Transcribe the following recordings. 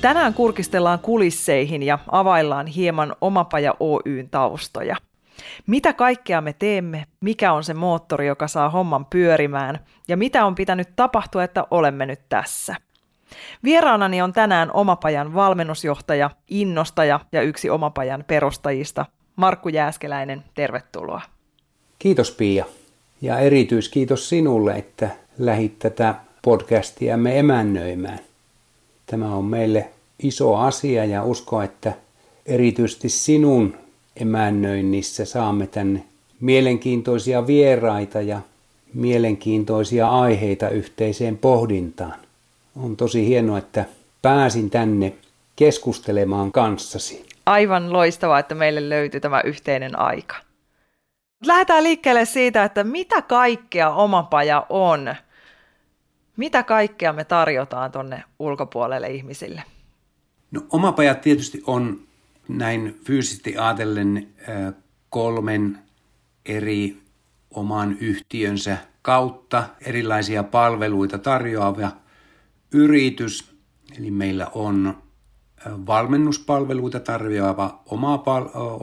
Tänään kurkistellaan kulisseihin ja availlaan hieman Omapaja Oyn taustoja. Mitä kaikkea me teemme, mikä on se moottori, joka saa homman pyörimään ja mitä on pitänyt tapahtua, että olemme nyt tässä. Vieraanani on tänään Omapajan valmennusjohtaja, innostaja ja yksi Omapajan perustajista, Markku Jääskeläinen, tervetuloa. Kiitos Pia ja erityiskiitos sinulle, että lähit tätä podcastia me emännöimään. Tämä on meille iso asia ja usko, että erityisesti sinun emännöinnissä saamme tänne mielenkiintoisia vieraita ja mielenkiintoisia aiheita yhteiseen pohdintaan. On tosi hienoa, että pääsin tänne keskustelemaan kanssasi. Aivan loistavaa, että meille löytyy tämä yhteinen aika. Lähdetään liikkeelle siitä, että mitä kaikkea omapaja on. Mitä kaikkea me tarjotaan tuonne ulkopuolelle ihmisille? No omapajat tietysti on näin fyysisesti ajatellen kolmen eri oman yhtiönsä kautta erilaisia palveluita tarjoava yritys. Eli meillä on valmennuspalveluita tarjoava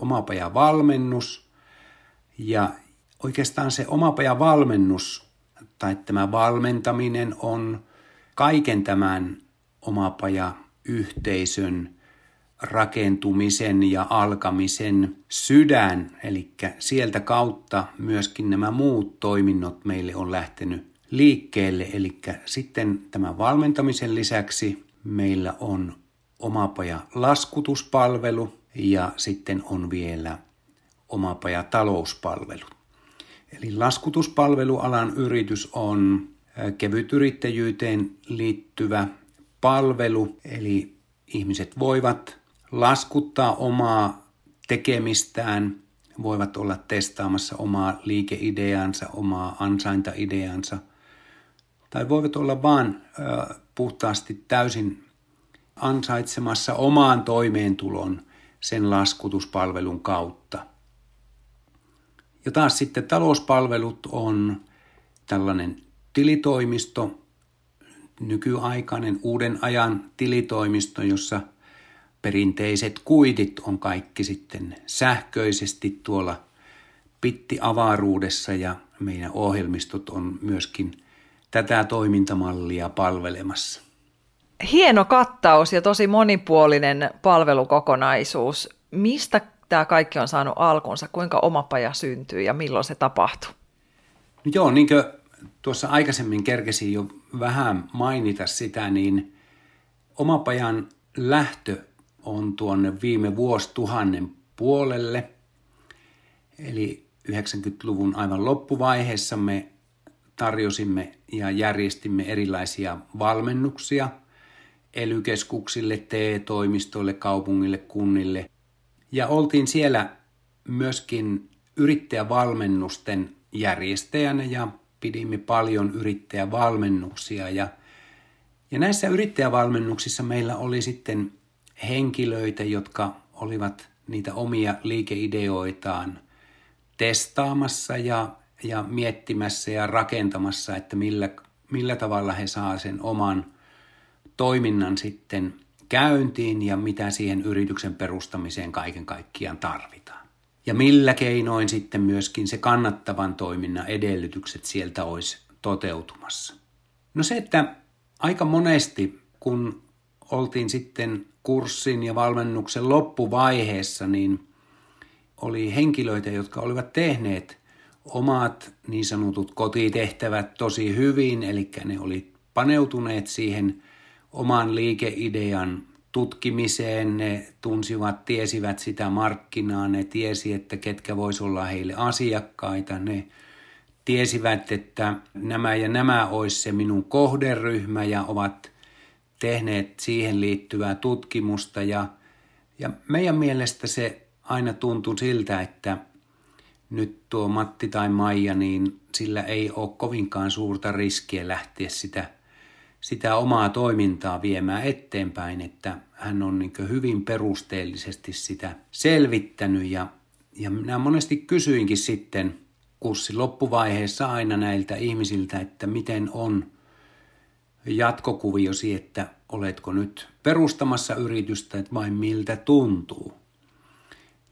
omapaja valmennus ja oikeastaan se omapaja valmennus tai tämä valmentaminen on kaiken tämän omapaja yhteisön rakentumisen ja alkamisen sydän, eli sieltä kautta myöskin nämä muut toiminnot meille on lähtenyt liikkeelle. Eli sitten tämän valmentamisen lisäksi meillä on omapaja laskutuspalvelu ja sitten on vielä omapaja talouspalvelu. Eli laskutuspalvelualan yritys on kevytyrittäjyyteen liittyvä palvelu, eli ihmiset voivat laskuttaa omaa tekemistään, voivat olla testaamassa omaa liikeideansa, omaa ansaintaideansa, tai voivat olla vaan ö, puhtaasti täysin ansaitsemassa omaan toimeentulon sen laskutuspalvelun kautta. Ja taas sitten talouspalvelut on tällainen tilitoimisto, nykyaikainen uuden ajan tilitoimisto, jossa perinteiset kuitit on kaikki sitten sähköisesti tuolla pitti-avaruudessa ja meidän ohjelmistot on myöskin tätä toimintamallia palvelemassa. Hieno kattaus ja tosi monipuolinen palvelukokonaisuus. Mistä tämä kaikki on saanut alkunsa? Kuinka omapaja syntyy ja milloin se tapahtuu? No joo, niin kuin tuossa aikaisemmin kerkesin jo vähän mainita sitä, niin omapajan lähtö on tuonne viime vuosituhannen puolelle. Eli 90-luvun aivan loppuvaiheessa me tarjosimme ja järjestimme erilaisia valmennuksia elykeskuksille, TE-toimistoille, kaupungille, kunnille. Ja oltiin siellä myöskin yrittäjävalmennusten järjestäjänä ja pidimme paljon yrittäjävalmennuksia. Ja, ja näissä yrittäjävalmennuksissa meillä oli sitten henkilöitä, jotka olivat niitä omia liikeideoitaan testaamassa ja, ja miettimässä ja rakentamassa, että millä, millä tavalla he saa sen oman toiminnan sitten käyntiin ja mitä siihen yrityksen perustamiseen kaiken kaikkiaan tarvitaan ja millä keinoin sitten myöskin se kannattavan toiminnan edellytykset sieltä olisi toteutumassa. No se, että aika monesti kun oltiin sitten kurssin ja valmennuksen loppuvaiheessa, niin oli henkilöitä, jotka olivat tehneet omat niin sanotut kotitehtävät tosi hyvin, eli ne oli paneutuneet siihen oman liikeidean tutkimiseen, ne tunsivat, tiesivät sitä markkinaa, ne tiesi, että ketkä voisi olla heille asiakkaita, ne tiesivät, että nämä ja nämä olisi se minun kohderyhmä ja ovat tehneet siihen liittyvää tutkimusta. Ja, ja meidän mielestä se aina tuntui siltä, että nyt tuo Matti tai Maija, niin sillä ei ole kovinkaan suurta riskiä lähteä sitä, sitä omaa toimintaa viemään eteenpäin, että hän on niin hyvin perusteellisesti sitä selvittänyt ja, ja minä monesti kysyinkin sitten kussi loppuvaiheessa aina näiltä ihmisiltä, että miten on jatkokuviosi, että oletko nyt perustamassa yritystä, että vain miltä tuntuu.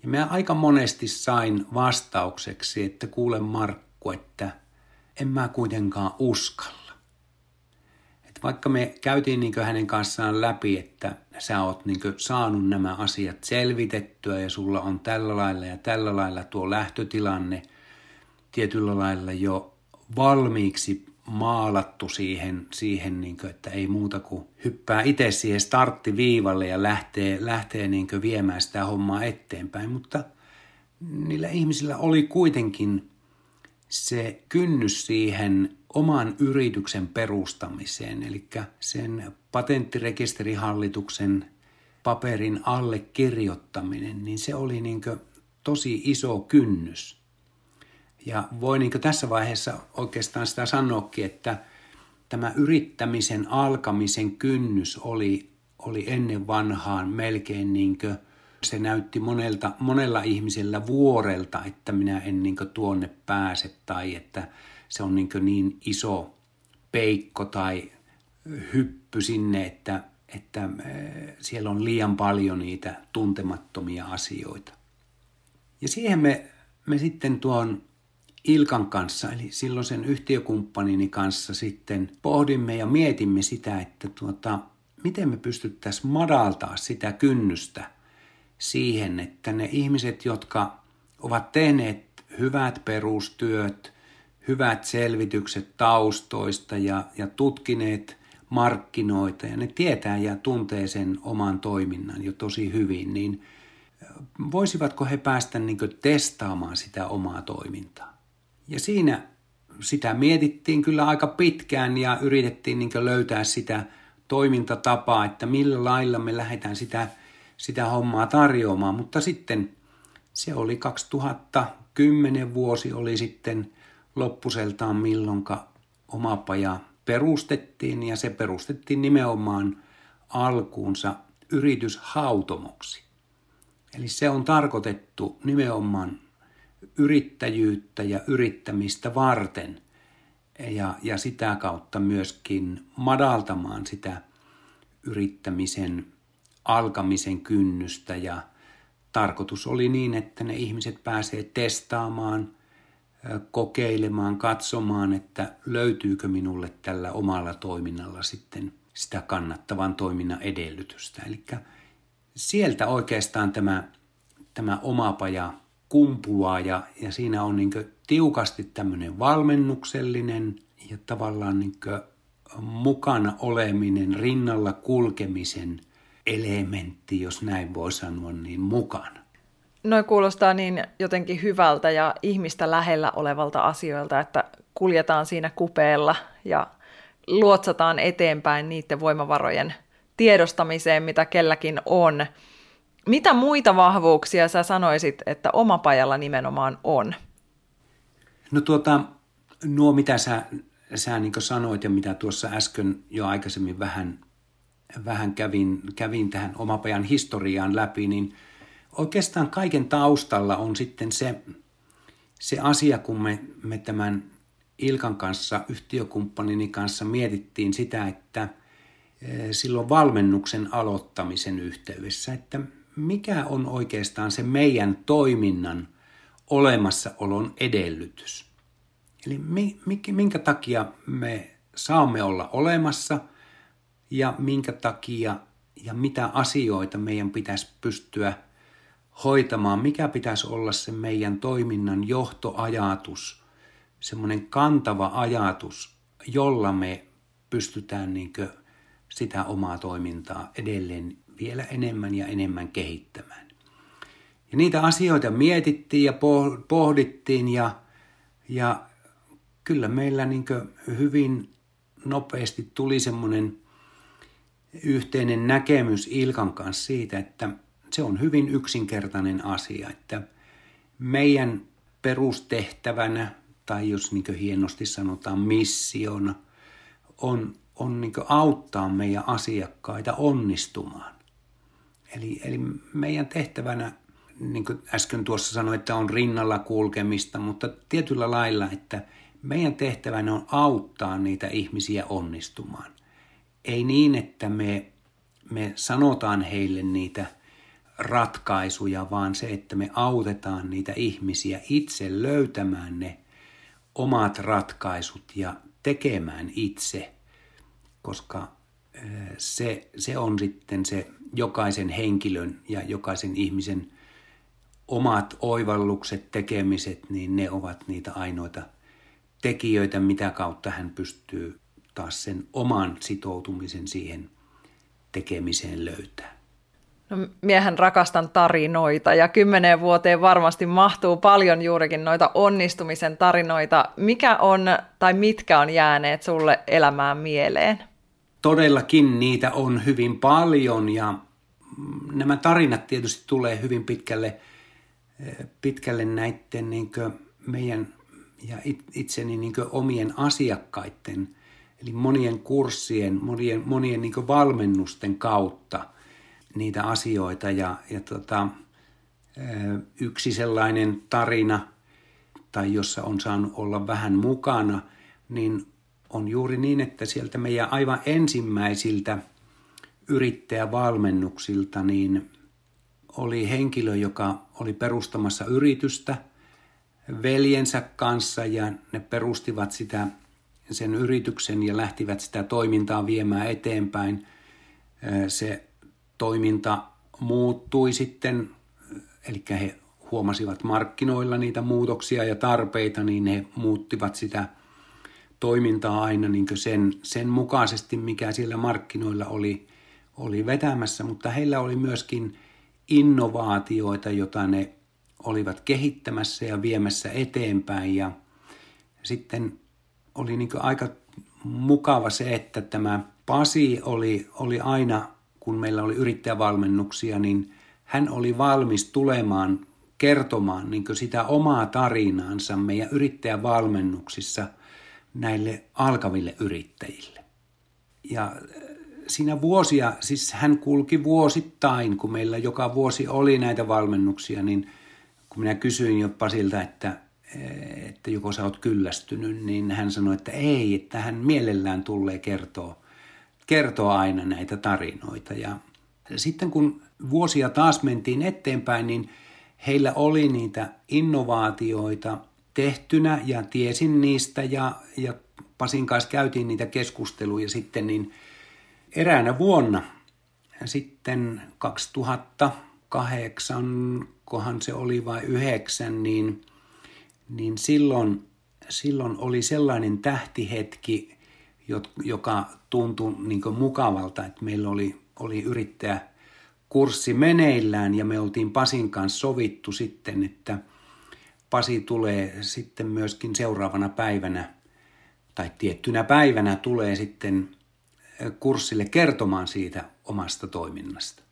Ja mä aika monesti sain vastaukseksi, että kuule Markku, että en mä kuitenkaan uskalla. Vaikka me käytiin niin hänen kanssaan läpi, että sä oot niin saanut nämä asiat selvitettyä ja sulla on tällä lailla ja tällä lailla tuo lähtötilanne tietyllä lailla jo valmiiksi maalattu siihen, siihen niin kuin, että ei muuta kuin hyppää itse siihen starttiviivalle ja lähtee, lähtee niin viemään sitä hommaa eteenpäin. Mutta niillä ihmisillä oli kuitenkin se kynnys siihen oman yrityksen perustamiseen, eli sen patenttirekisterihallituksen paperin allekirjoittaminen, niin se oli niin tosi iso kynnys. Ja voi niin tässä vaiheessa oikeastaan sitä sanoakin, että tämä yrittämisen alkamisen kynnys oli, oli ennen vanhaan melkein niin kuin, se näytti monelta, monella ihmisellä vuorelta, että minä en niin tuonne pääse tai että se on niin, niin iso peikko tai hyppy sinne, että, että siellä on liian paljon niitä tuntemattomia asioita. Ja siihen me, me sitten tuon Ilkan kanssa, eli silloin sen yhtiökumppanini kanssa sitten pohdimme ja mietimme sitä, että tuota, miten me pystyttäisiin madaltaa sitä kynnystä siihen, että ne ihmiset, jotka ovat tehneet hyvät perustyöt, hyvät selvitykset taustoista ja, ja tutkineet markkinoita ja ne tietää ja tuntee sen oman toiminnan jo tosi hyvin, niin voisivatko he päästä niin testaamaan sitä omaa toimintaa? Ja siinä sitä mietittiin kyllä aika pitkään ja yritettiin niin löytää sitä toimintatapaa, että millä lailla me lähdetään sitä, sitä hommaa tarjoamaan. Mutta sitten se oli 2010 vuosi oli sitten loppuseltaan milloinka oma paja perustettiin ja se perustettiin nimenomaan alkuunsa yrityshautomoksi. Eli se on tarkoitettu nimenomaan yrittäjyyttä ja yrittämistä varten ja, ja sitä kautta myöskin madaltamaan sitä yrittämisen alkamisen kynnystä ja tarkoitus oli niin, että ne ihmiset pääsee testaamaan, kokeilemaan, katsomaan, että löytyykö minulle tällä omalla toiminnalla sitten sitä kannattavan toiminnan edellytystä. Eli sieltä oikeastaan tämä, tämä omapaja kumpuaa ja, ja siinä on niin tiukasti tämmöinen valmennuksellinen ja tavallaan niin mukana oleminen, rinnalla kulkemisen elementti, jos näin voi sanoa, niin mukana. Noin kuulostaa niin jotenkin hyvältä ja ihmistä lähellä olevalta asioilta, että kuljetaan siinä kupeella ja luotsataan eteenpäin niiden voimavarojen tiedostamiseen, mitä kelläkin on. Mitä muita vahvuuksia sä sanoisit, että omapajalla nimenomaan on? No tuota, nuo mitä sä, sä niin sanoit ja mitä tuossa äsken jo aikaisemmin vähän, vähän kävin, kävin tähän omapajan historiaan läpi, niin oikeastaan kaiken taustalla on sitten se, se asia, kun me, me tämän Ilkan kanssa, yhtiökumppanini kanssa mietittiin sitä, että eh, silloin valmennuksen aloittamisen yhteydessä, että mikä on oikeastaan se meidän toiminnan olemassaolon edellytys. Eli minkä takia me saamme olla olemassa ja minkä takia ja mitä asioita meidän pitäisi pystyä hoitamaan, mikä pitäisi olla se meidän toiminnan johtoajatus, semmoinen kantava ajatus, jolla me pystytään niin sitä omaa toimintaa edelleen vielä enemmän ja enemmän kehittämään. Ja niitä asioita mietittiin ja pohdittiin ja, ja kyllä meillä niin hyvin nopeasti tuli semmoinen yhteinen näkemys Ilkan kanssa siitä, että se on hyvin yksinkertainen asia, että meidän perustehtävänä, tai jos niin hienosti sanotaan missiona, on, on niin auttaa meidän asiakkaita onnistumaan. Eli, eli meidän tehtävänä, niin kuin äsken tuossa sanoin, että on rinnalla kulkemista, mutta tietyllä lailla, että meidän tehtävänä on auttaa niitä ihmisiä onnistumaan. Ei niin, että me, me sanotaan heille niitä ratkaisuja, vaan se, että me autetaan niitä ihmisiä itse löytämään ne omat ratkaisut ja tekemään itse, koska se, se on sitten se jokaisen henkilön ja jokaisen ihmisen omat oivallukset, tekemiset, niin ne ovat niitä ainoita tekijöitä, mitä kautta hän pystyy taas sen oman sitoutumisen siihen tekemiseen löytää. No, miehen rakastan tarinoita ja kymmeneen vuoteen varmasti mahtuu paljon juurikin noita onnistumisen tarinoita. Mikä on tai mitkä on jääneet sulle elämään mieleen? Todellakin niitä on hyvin paljon ja nämä tarinat tietysti tulee hyvin pitkälle, pitkälle näiden niin meidän ja itseni niin omien asiakkaiden, eli monien kurssien, monien, monien niin valmennusten kautta niitä asioita. Ja, ja tota, yksi sellainen tarina, tai jossa on saanut olla vähän mukana, niin on juuri niin, että sieltä meidän aivan ensimmäisiltä yrittäjävalmennuksilta niin oli henkilö, joka oli perustamassa yritystä – veljensä kanssa ja ne perustivat sitä, sen yrityksen ja lähtivät sitä toimintaa viemään eteenpäin. Se toiminta muuttui sitten, eli he huomasivat markkinoilla niitä muutoksia ja tarpeita, niin he muuttivat sitä toimintaa aina niin sen, sen mukaisesti, mikä siellä markkinoilla oli, oli vetämässä, mutta heillä oli myöskin innovaatioita, joita ne olivat kehittämässä ja viemässä eteenpäin. Ja sitten oli niin aika mukava se, että tämä Pasi oli, oli aina, kun meillä oli yrittäjävalmennuksia, niin hän oli valmis tulemaan kertomaan niin sitä omaa tarinaansa meidän yrittäjävalmennuksissa näille alkaville yrittäjille. Ja äh, siinä vuosia, siis hän kulki vuosittain, kun meillä joka vuosi oli näitä valmennuksia, niin – kun minä kysyin jo Pasilta, että, että joko sä oot kyllästynyt, niin hän sanoi, että ei, että hän mielellään tulee kertoa, kertoa aina näitä tarinoita. Ja sitten kun vuosia taas mentiin eteenpäin, niin heillä oli niitä innovaatioita tehtynä ja tiesin niistä ja, ja Pasin kanssa käytiin niitä keskusteluja sitten, niin eräänä vuonna sitten 2008 kohan se oli vai yhdeksän, niin, niin silloin, silloin oli sellainen tähtihetki, joka tuntui niin mukavalta, että meillä oli, oli yrittäjä kurssi meneillään ja me oltiin Pasin kanssa sovittu sitten, että Pasi tulee sitten myöskin seuraavana päivänä tai tiettynä päivänä tulee sitten kurssille kertomaan siitä omasta toiminnasta.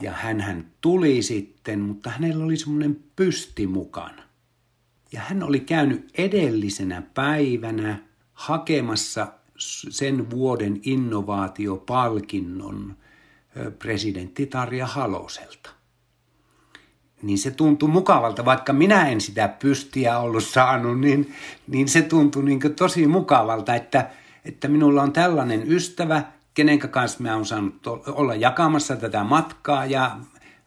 Ja hän tuli sitten, mutta hänellä oli semmoinen pysti mukana. Ja hän oli käynyt edellisenä päivänä hakemassa sen vuoden innovaatiopalkinnon presidentti Tarja Haloselta. Niin se tuntui mukavalta, vaikka minä en sitä pystiä ollut saanut, niin, niin se tuntui niin tosi mukavalta, että, että minulla on tällainen ystävä, kenen kanssa mä oon saanut olla jakamassa tätä matkaa ja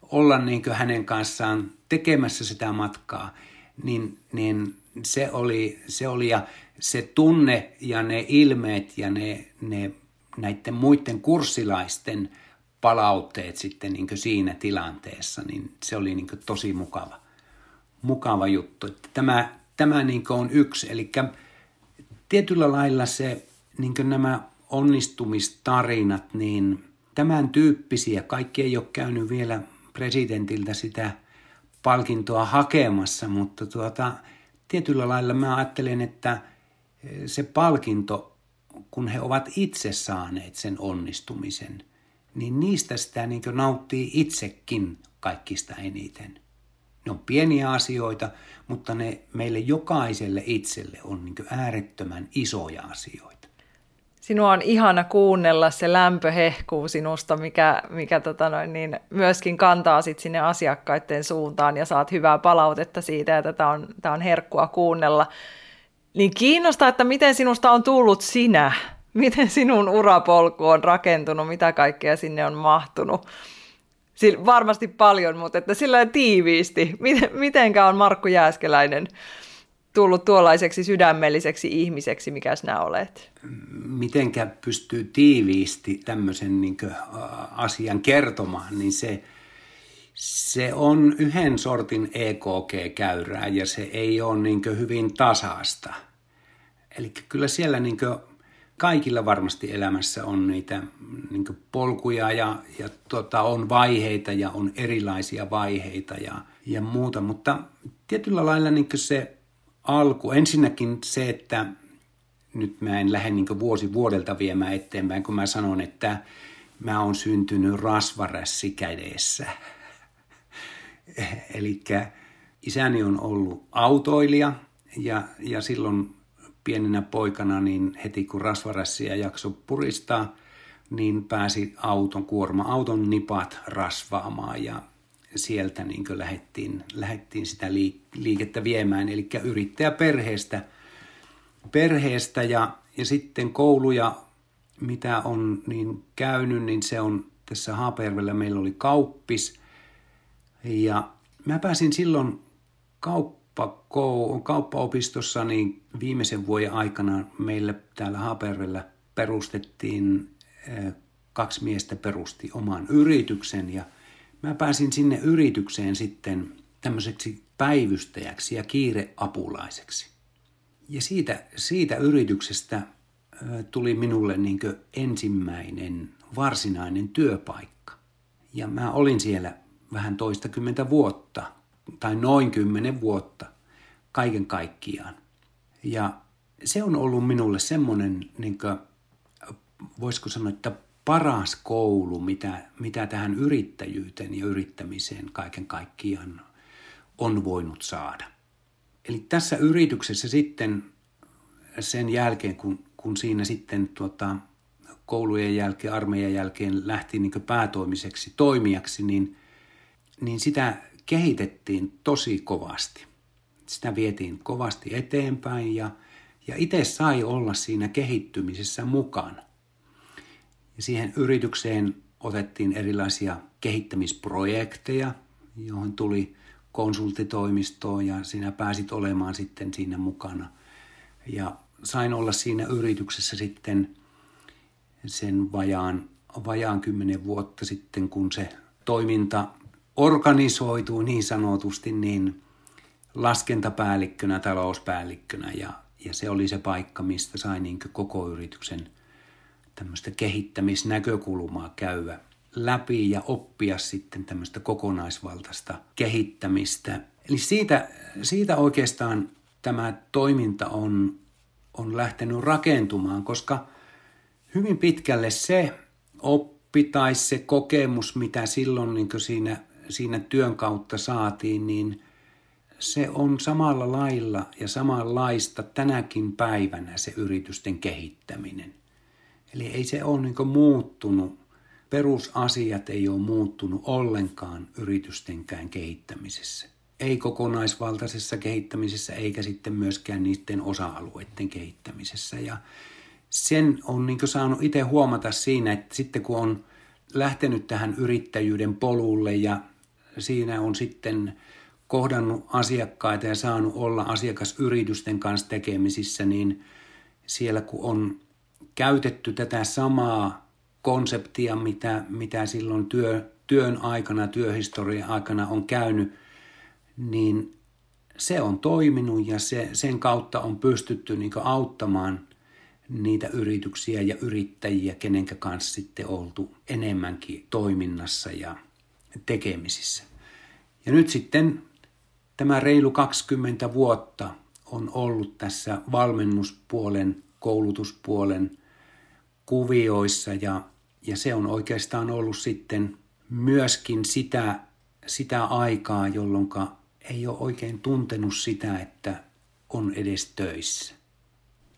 olla niin hänen kanssaan tekemässä sitä matkaa, niin, niin se, oli, se oli ja se tunne ja ne ilmeet ja ne, ne näiden muiden kurssilaisten palautteet sitten niin siinä tilanteessa, niin se oli niin tosi mukava, mukava juttu. Tämä tämä niin on yksi, eli tietyllä lailla se niin nämä onnistumistarinat, niin tämän tyyppisiä, kaikki ei ole käynyt vielä presidentiltä sitä palkintoa hakemassa, mutta tuota, tietyllä lailla mä ajattelen, että se palkinto kun he ovat itse saaneet sen onnistumisen, niin niistä sitä niin nauttii itsekin kaikista eniten. Ne on pieniä asioita, mutta ne meille jokaiselle itselle on niin äärettömän isoja asioita. Sinua on ihana kuunnella se lämpö hehkuu sinusta, mikä, mikä tota noin, niin myöskin kantaa sit sinne asiakkaiden suuntaan ja saat hyvää palautetta siitä ja tätä on, tämä on herkkua kuunnella. Niin kiinnostaa, että miten sinusta on tullut sinä, miten sinun urapolku on rakentunut, mitä kaikkea sinne on mahtunut. Sillä varmasti paljon, mutta että sillä tiiviisti. Miten, mitenkä on Markku Jääskeläinen tullut tuollaiseksi sydämelliseksi ihmiseksi, mikä sinä olet? Mitenkä pystyy tiiviisti tämmöisen niin asian kertomaan, niin se, se on yhden sortin EKG-käyrää ja se ei ole niin hyvin tasasta. Eli kyllä siellä niin kaikilla varmasti elämässä on niitä niin polkuja ja, ja tota, on vaiheita ja on erilaisia vaiheita ja, ja muuta, mutta tietyllä lailla niin se alku, ensinnäkin se, että nyt mä en lähde niin vuosi vuodelta viemään eteenpäin, kun mä sanon, että mä oon syntynyt rasvarässi kädessä. Eli isäni on ollut autoilija ja, ja silloin pienenä poikana, niin heti kun rasvarässiä jakso puristaa, niin pääsi auton, kuorma-auton nipat rasvaamaan ja sieltä niin lähdettiin, lähdettiin sitä liikettä viemään, eli yrittäjäperheestä perheestä ja, ja sitten kouluja, mitä on niin käynyt, niin se on tässä Haapervellä meillä oli kauppis ja mä pääsin silloin kauppakou- kauppaopistossa niin viimeisen vuoden aikana meille täällä Hapervellä perustettiin, kaksi miestä perusti oman yrityksen ja mä pääsin sinne yritykseen sitten tämmöiseksi päivystäjäksi ja kiireapulaiseksi. Ja siitä, siitä yrityksestä tuli minulle niin ensimmäinen varsinainen työpaikka. Ja mä olin siellä vähän toistakymmentä vuotta tai noin kymmenen vuotta kaiken kaikkiaan. Ja se on ollut minulle semmoinen, niin kuin, voisiko sanoa, että paras koulu, mitä, mitä tähän yrittäjyyteen ja yrittämiseen kaiken kaikkiaan on voinut saada. Eli tässä yrityksessä sitten sen jälkeen, kun, kun siinä sitten tuota, koulujen jälkeen, armeijan jälkeen lähti niin päätoimiseksi toimijaksi, niin, niin sitä kehitettiin tosi kovasti. Sitä vietiin kovasti eteenpäin ja, ja itse sai olla siinä kehittymisessä mukana. Ja siihen yritykseen otettiin erilaisia kehittämisprojekteja, johon tuli konsultitoimistoa ja sinä pääsit olemaan sitten siinä mukana. Ja sain olla siinä yrityksessä sitten sen vajaan, vajaan kymmenen vuotta sitten, kun se toiminta organisoituu niin sanotusti niin laskentapäällikkönä, talouspäällikkönä ja, ja se oli se paikka, mistä sai niin koko yrityksen tämmöistä kehittämisnäkökulmaa käydä läpi ja oppia sitten tämmöistä kokonaisvaltaista kehittämistä. Eli siitä, siitä oikeastaan tämä toiminta on, on lähtenyt rakentumaan, koska hyvin pitkälle se oppi tai se kokemus, mitä silloin niin siinä siinä työn kautta saatiin, niin se on samalla lailla ja samanlaista tänäkin päivänä se yritysten kehittäminen. Eli ei se ole niin muuttunut, perusasiat ei ole muuttunut ollenkaan yritystenkään kehittämisessä. Ei kokonaisvaltaisessa kehittämisessä eikä sitten myöskään niiden osa-alueiden kehittämisessä. Ja sen on niin saanut itse huomata siinä, että sitten kun on lähtenyt tähän yrittäjyyden polulle ja siinä on sitten kohdannut asiakkaita ja saanut olla asiakasyritysten kanssa tekemisissä, niin siellä kun on käytetty tätä samaa konseptia, mitä, mitä silloin työ, työn aikana, työhistorian aikana on käynyt, niin se on toiminut ja se, sen kautta on pystytty niin auttamaan niitä yrityksiä ja yrittäjiä, kenenkä kanssa sitten oltu enemmänkin toiminnassa ja tekemisissä. Ja nyt sitten tämä reilu 20 vuotta on ollut tässä valmennuspuolen, koulutuspuolen kuvioissa ja, ja se on oikeastaan ollut sitten myöskin sitä, sitä aikaa, jolloin ei ole oikein tuntenut sitä, että on edes töissä.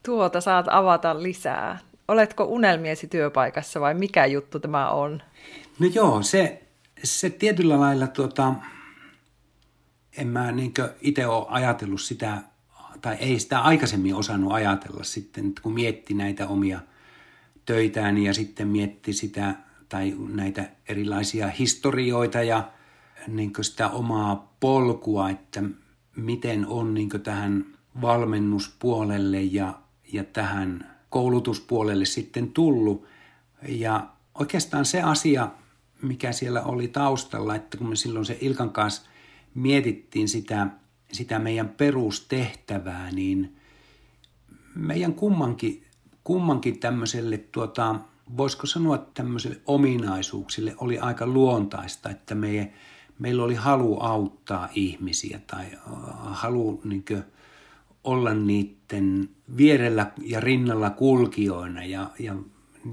Tuota saat avata lisää. Oletko unelmiesi työpaikassa vai mikä juttu tämä on? No joo, se, se tietyllä lailla tuota, en mä niin itse ole ajatellut sitä, tai ei sitä aikaisemmin osannut ajatella sitten, kun mietti näitä omia töitään ja sitten mietti sitä, tai näitä erilaisia historioita ja niin sitä omaa polkua, että miten on niin tähän valmennuspuolelle ja, ja tähän koulutuspuolelle sitten tullut. Ja oikeastaan se asia, mikä siellä oli taustalla, että kun me silloin se Ilkan kanssa mietittiin sitä, sitä meidän perustehtävää, niin meidän kummankin, kummankin tämmöiselle, tuota, voisiko sanoa tämmöiselle ominaisuuksille oli aika luontaista, että me, meillä oli halu auttaa ihmisiä tai halu niin kuin, olla niiden vierellä ja rinnalla kulkijoina ja, ja,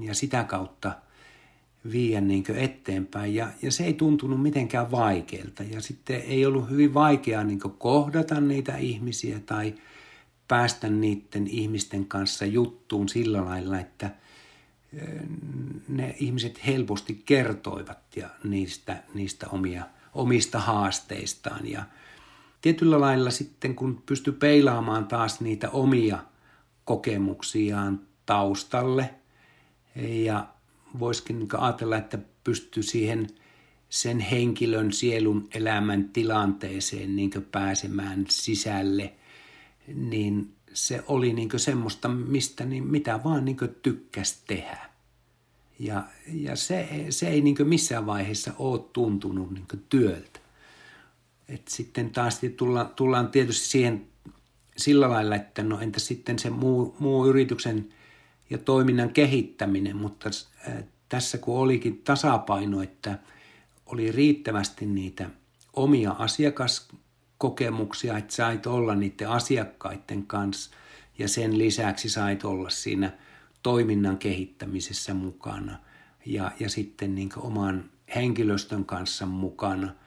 ja sitä kautta viiä niin eteenpäin. Ja, ja se ei tuntunut mitenkään vaikealta. Ja sitten ei ollut hyvin vaikeaa niin kohdata niitä ihmisiä tai päästä niiden ihmisten kanssa juttuun sillä lailla, että ne ihmiset helposti kertoivat ja niistä, niistä omia, omista haasteistaan. Ja, tietyllä lailla sitten, kun pystyy peilaamaan taas niitä omia kokemuksiaan taustalle ja voisikin niin ajatella, että pystyy siihen sen henkilön sielun elämän tilanteeseen niin pääsemään sisälle, niin se oli niin semmoista, mistä, niin mitä vaan niin tykkäs tehdä. Ja, ja se, se ei niin missään vaiheessa ole tuntunut niin työltä. Et sitten taas tullaan, tullaan tietysti siihen sillä lailla, että no entä sitten se muu, muu yrityksen ja toiminnan kehittäminen, mutta tässä kun olikin tasapaino, että oli riittävästi niitä omia asiakaskokemuksia, että sait olla niiden asiakkaiden kanssa ja sen lisäksi sait olla siinä toiminnan kehittämisessä mukana ja, ja sitten niin oman henkilöstön kanssa mukana –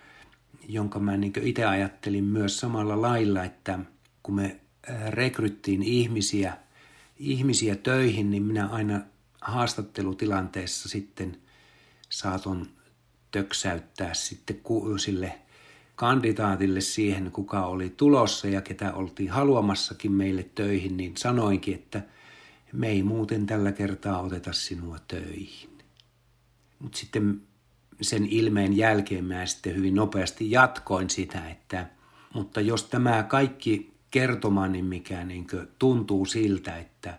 jonka mä niin itse ajattelin myös samalla lailla, että kun me rekryttiin ihmisiä, ihmisiä töihin, niin minä aina haastattelutilanteessa sitten saaton töksäyttää sitten sille kandidaatille siihen, kuka oli tulossa ja ketä oltiin haluamassakin meille töihin, niin sanoinkin, että me ei muuten tällä kertaa oteta sinua töihin. Mutta sitten sen ilmeen jälkeen mä sitten hyvin nopeasti jatkoin sitä, että mutta jos tämä kaikki kertomani, mikä niin tuntuu siltä, että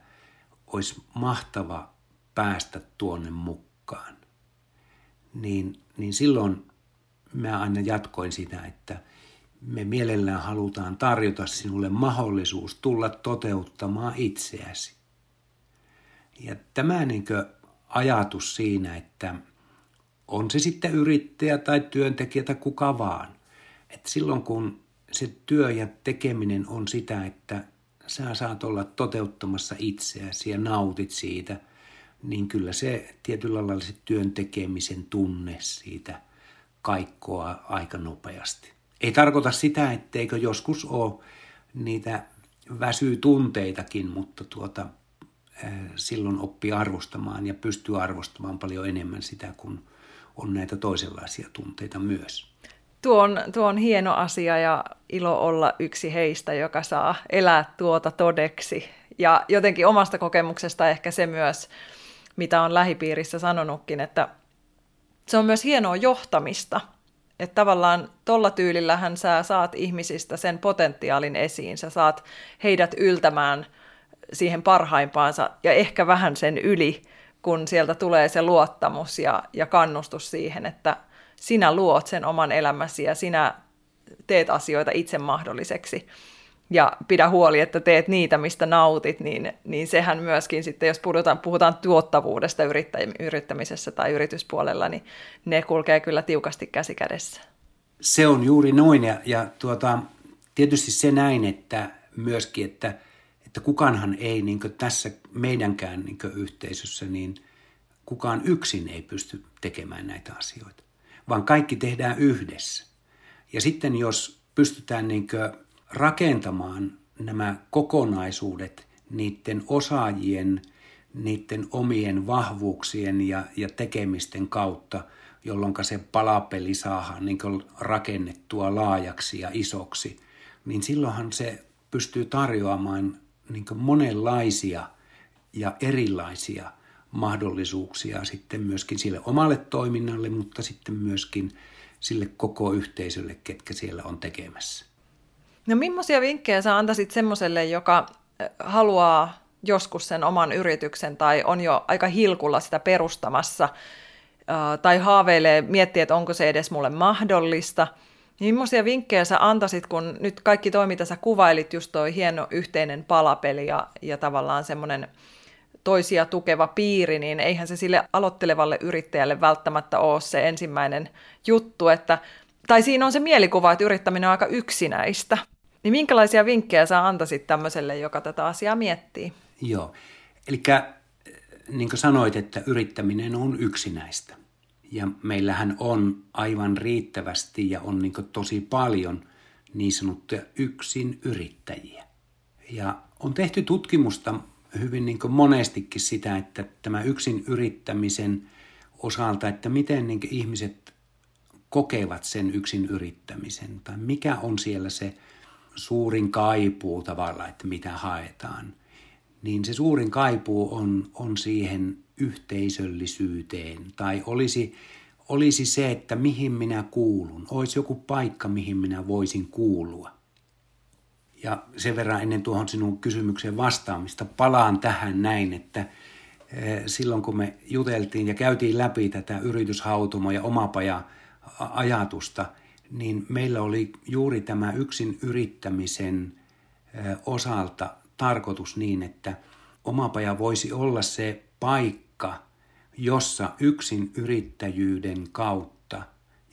olisi mahtava päästä tuonne mukaan, niin, niin silloin mä aina jatkoin sitä, että me mielellään halutaan tarjota sinulle mahdollisuus tulla toteuttamaan itseäsi. Ja tämä niin ajatus siinä, että on se sitten yrittäjä tai työntekijä tai kuka vaan. Et silloin kun se työ ja tekeminen on sitä, että sä saat olla toteuttamassa itseäsi ja nautit siitä, niin kyllä se tietyllä lailla se työn tekemisen tunne siitä kaikkoa aika nopeasti. Ei tarkoita sitä, etteikö joskus ole niitä väsytunteitakin, mutta tuota, silloin oppii arvostamaan ja pystyy arvostamaan paljon enemmän sitä, kun on näitä toisenlaisia tunteita myös. Tuo on, tuo on hieno asia ja ilo olla yksi heistä, joka saa elää tuota todeksi. Ja jotenkin omasta kokemuksesta ehkä se myös, mitä on lähipiirissä sanonutkin, että se on myös hienoa johtamista. Että tavallaan tuolla tyylillähän sä saat ihmisistä sen potentiaalin esiin, sä saat heidät yltämään siihen parhaimpaansa ja ehkä vähän sen yli, kun sieltä tulee se luottamus ja, ja kannustus siihen, että sinä luot sen oman elämäsi ja sinä teet asioita itse mahdolliseksi. Ja pidä huoli, että teet niitä, mistä nautit, niin, niin sehän myöskin sitten, jos puhutaan, puhutaan tuottavuudesta yrittämisessä tai yrityspuolella, niin ne kulkee kyllä tiukasti käsi kädessä. Se on juuri noin ja, ja tuota, tietysti se näin, että myöskin, että että kukaanhan ei niin tässä meidänkään niin yhteisössä, niin kukaan yksin ei pysty tekemään näitä asioita, vaan kaikki tehdään yhdessä. Ja sitten jos pystytään niin rakentamaan nämä kokonaisuudet niiden osaajien, niiden omien vahvuuksien ja, ja tekemisten kautta, jolloin se palapeli saadaan niin rakennettua laajaksi ja isoksi, niin silloinhan se pystyy tarjoamaan niin monenlaisia ja erilaisia mahdollisuuksia sitten myöskin sille omalle toiminnalle, mutta sitten myöskin sille koko yhteisölle, ketkä siellä on tekemässä. No millaisia vinkkejä sä antaisit semmoiselle, joka haluaa joskus sen oman yrityksen tai on jo aika hilkulla sitä perustamassa tai haaveilee, miettii, että onko se edes mulle mahdollista – niin millaisia vinkkejä sä antaisit, kun nyt kaikki toi, mitä sä kuvailit, just toi hieno yhteinen palapeli ja, ja tavallaan semmoinen toisia tukeva piiri, niin eihän se sille aloittelevalle yrittäjälle välttämättä ole se ensimmäinen juttu, että, tai siinä on se mielikuva, että yrittäminen on aika yksinäistä. Niin minkälaisia vinkkejä sä antaisit tämmöiselle, joka tätä asiaa miettii? Joo, eli niin kuin sanoit, että yrittäminen on yksinäistä. Ja meillähän on aivan riittävästi ja on niin tosi paljon niin sanottuja yksin yrittäjiä. Ja on tehty tutkimusta hyvin niin monestikin sitä, että tämä yksin yrittämisen osalta, että miten niin ihmiset kokevat sen yksin yrittämisen tai mikä on siellä se suurin kaipuu tavalla, että mitä haetaan. Niin se suurin kaipuu on, on siihen yhteisöllisyyteen tai olisi, olisi se, että mihin minä kuulun. Olisi joku paikka, mihin minä voisin kuulua. Ja sen verran ennen tuohon sinun kysymykseen vastaamista palaan tähän näin, että eh, silloin kun me juteltiin ja käytiin läpi tätä yrityshautumo- ja omapaja-ajatusta, niin meillä oli juuri tämä yksin yrittämisen eh, osalta tarkoitus niin, että omapaja voisi olla se paikka, jossa yksin yrittäjyyden kautta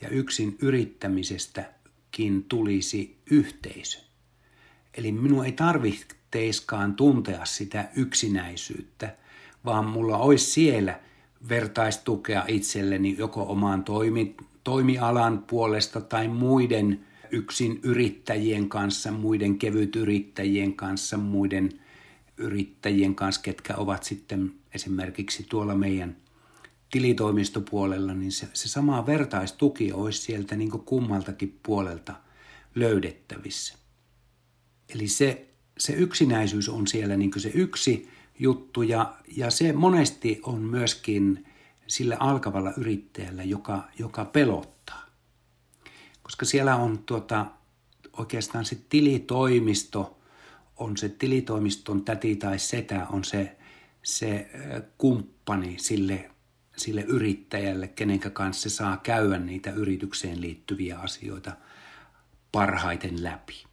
ja yksin yrittämisestäkin tulisi yhteisö. Eli minun ei tarvitseiskaan tuntea sitä yksinäisyyttä, vaan mulla olisi siellä vertaistukea itselleni joko omaan toimi, toimialan puolesta tai muiden yksin yrittäjien kanssa, muiden kevytyrittäjien kanssa, muiden yrittäjien kanssa, ketkä ovat sitten esimerkiksi tuolla meidän tilitoimistopuolella, niin se, se sama vertaistuki olisi sieltä niin kummaltakin puolelta löydettävissä. Eli se, se yksinäisyys on siellä niin se yksi juttu ja, ja se monesti on myöskin sillä alkavalla yrittäjällä, joka, joka pelottaa. Koska siellä on tuota, oikeastaan se tilitoimisto, on se tilitoimiston täti tai setä, on se, se kumppani sille, sille yrittäjälle, kenen kanssa se saa käydä niitä yritykseen liittyviä asioita parhaiten läpi.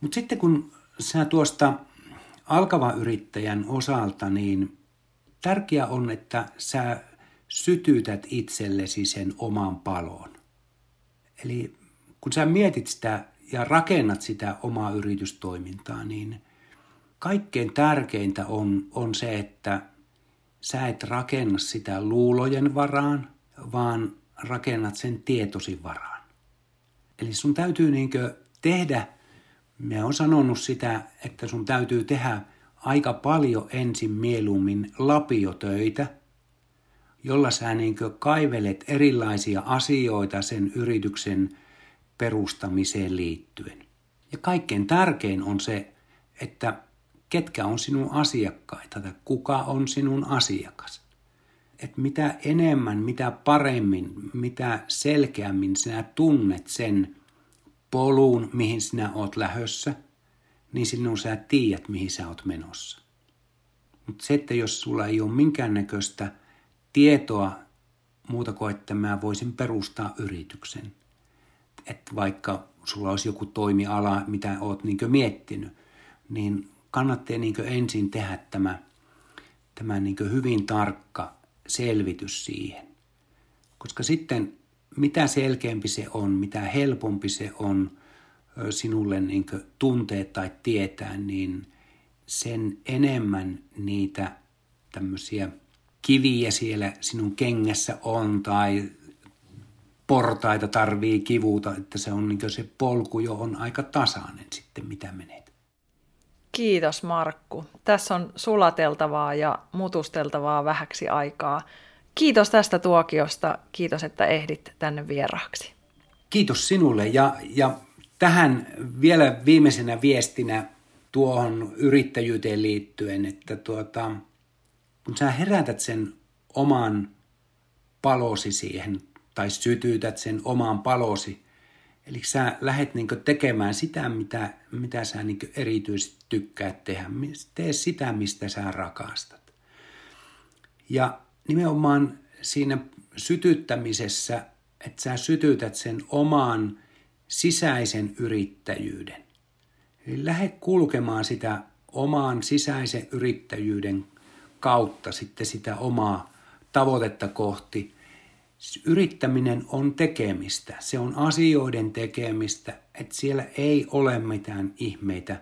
Mutta sitten kun sä tuosta alkava yrittäjän osalta, niin tärkeää on, että sä sytytät itsellesi sen oman palon. Eli kun sä mietit sitä ja rakennat sitä omaa yritystoimintaa, niin kaikkein tärkeintä on, on se, että sä et rakenna sitä luulojen varaan, vaan rakennat sen tietosi varaan. Eli sun täytyy niinkö tehdä Mä oon sanonut sitä, että sun täytyy tehdä aika paljon ensin mieluummin lapiotöitä, jolla sä niin kaivelet erilaisia asioita sen yrityksen perustamiseen liittyen. Ja kaikkein tärkein on se, että ketkä on sinun asiakkaita tai kuka on sinun asiakas. Että mitä enemmän, mitä paremmin, mitä selkeämmin sinä tunnet sen polun, mihin sinä oot lähössä, niin sinun sä tiedät, mihin sä oot menossa. Mutta se, että jos sulla ei ole minkäännäköistä tietoa muuta kuin, että mä voisin perustaa yrityksen, että vaikka sulla olisi joku toimiala, mitä oot niin miettinyt, niin kannattaa niin ensin tehdä tämä, tämä niin hyvin tarkka selvitys siihen. Koska sitten mitä selkeämpi se on, mitä helpompi se on sinulle niin tuntea tai tietää, niin sen enemmän niitä tämmöisiä kiviä siellä sinun kengässä on tai portaita tarvii kivuta, että se on niin se polku jo on aika tasainen sitten, mitä menet. Kiitos Markku. Tässä on sulateltavaa ja mutusteltavaa vähäksi aikaa. Kiitos tästä tuokiosta. Kiitos, että ehdit tänne vieraaksi. Kiitos sinulle ja, ja tähän vielä viimeisenä viestinä tuohon yrittäjyyteen liittyen, että tuota, kun sä herätät sen oman palosi siihen tai sytytät sen oman palosi, eli sä lähdet niin tekemään sitä, mitä, mitä sä niin erityisesti tykkäät tehdä. Tee sitä, mistä sä rakastat. Ja nimenomaan siinä sytyttämisessä, että sä sytytät sen oman sisäisen yrittäjyyden. Eli lähde kulkemaan sitä oman sisäisen yrittäjyyden kautta sitten sitä omaa tavoitetta kohti. Yrittäminen on tekemistä, se on asioiden tekemistä, että siellä ei ole mitään ihmeitä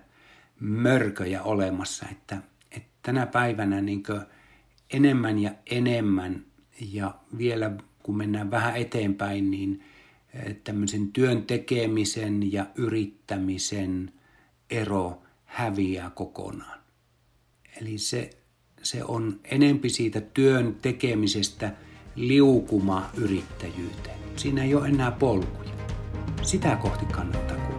mörköjä olemassa, että, että tänä päivänä niin enemmän ja enemmän ja vielä kun mennään vähän eteenpäin, niin eh, tämmöisen työn tekemisen ja yrittämisen ero häviää kokonaan. Eli se, se on enempi siitä työn tekemisestä liukuma yrittäjyyteen. Siinä ei ole enää polkuja. Sitä kohti kannattaa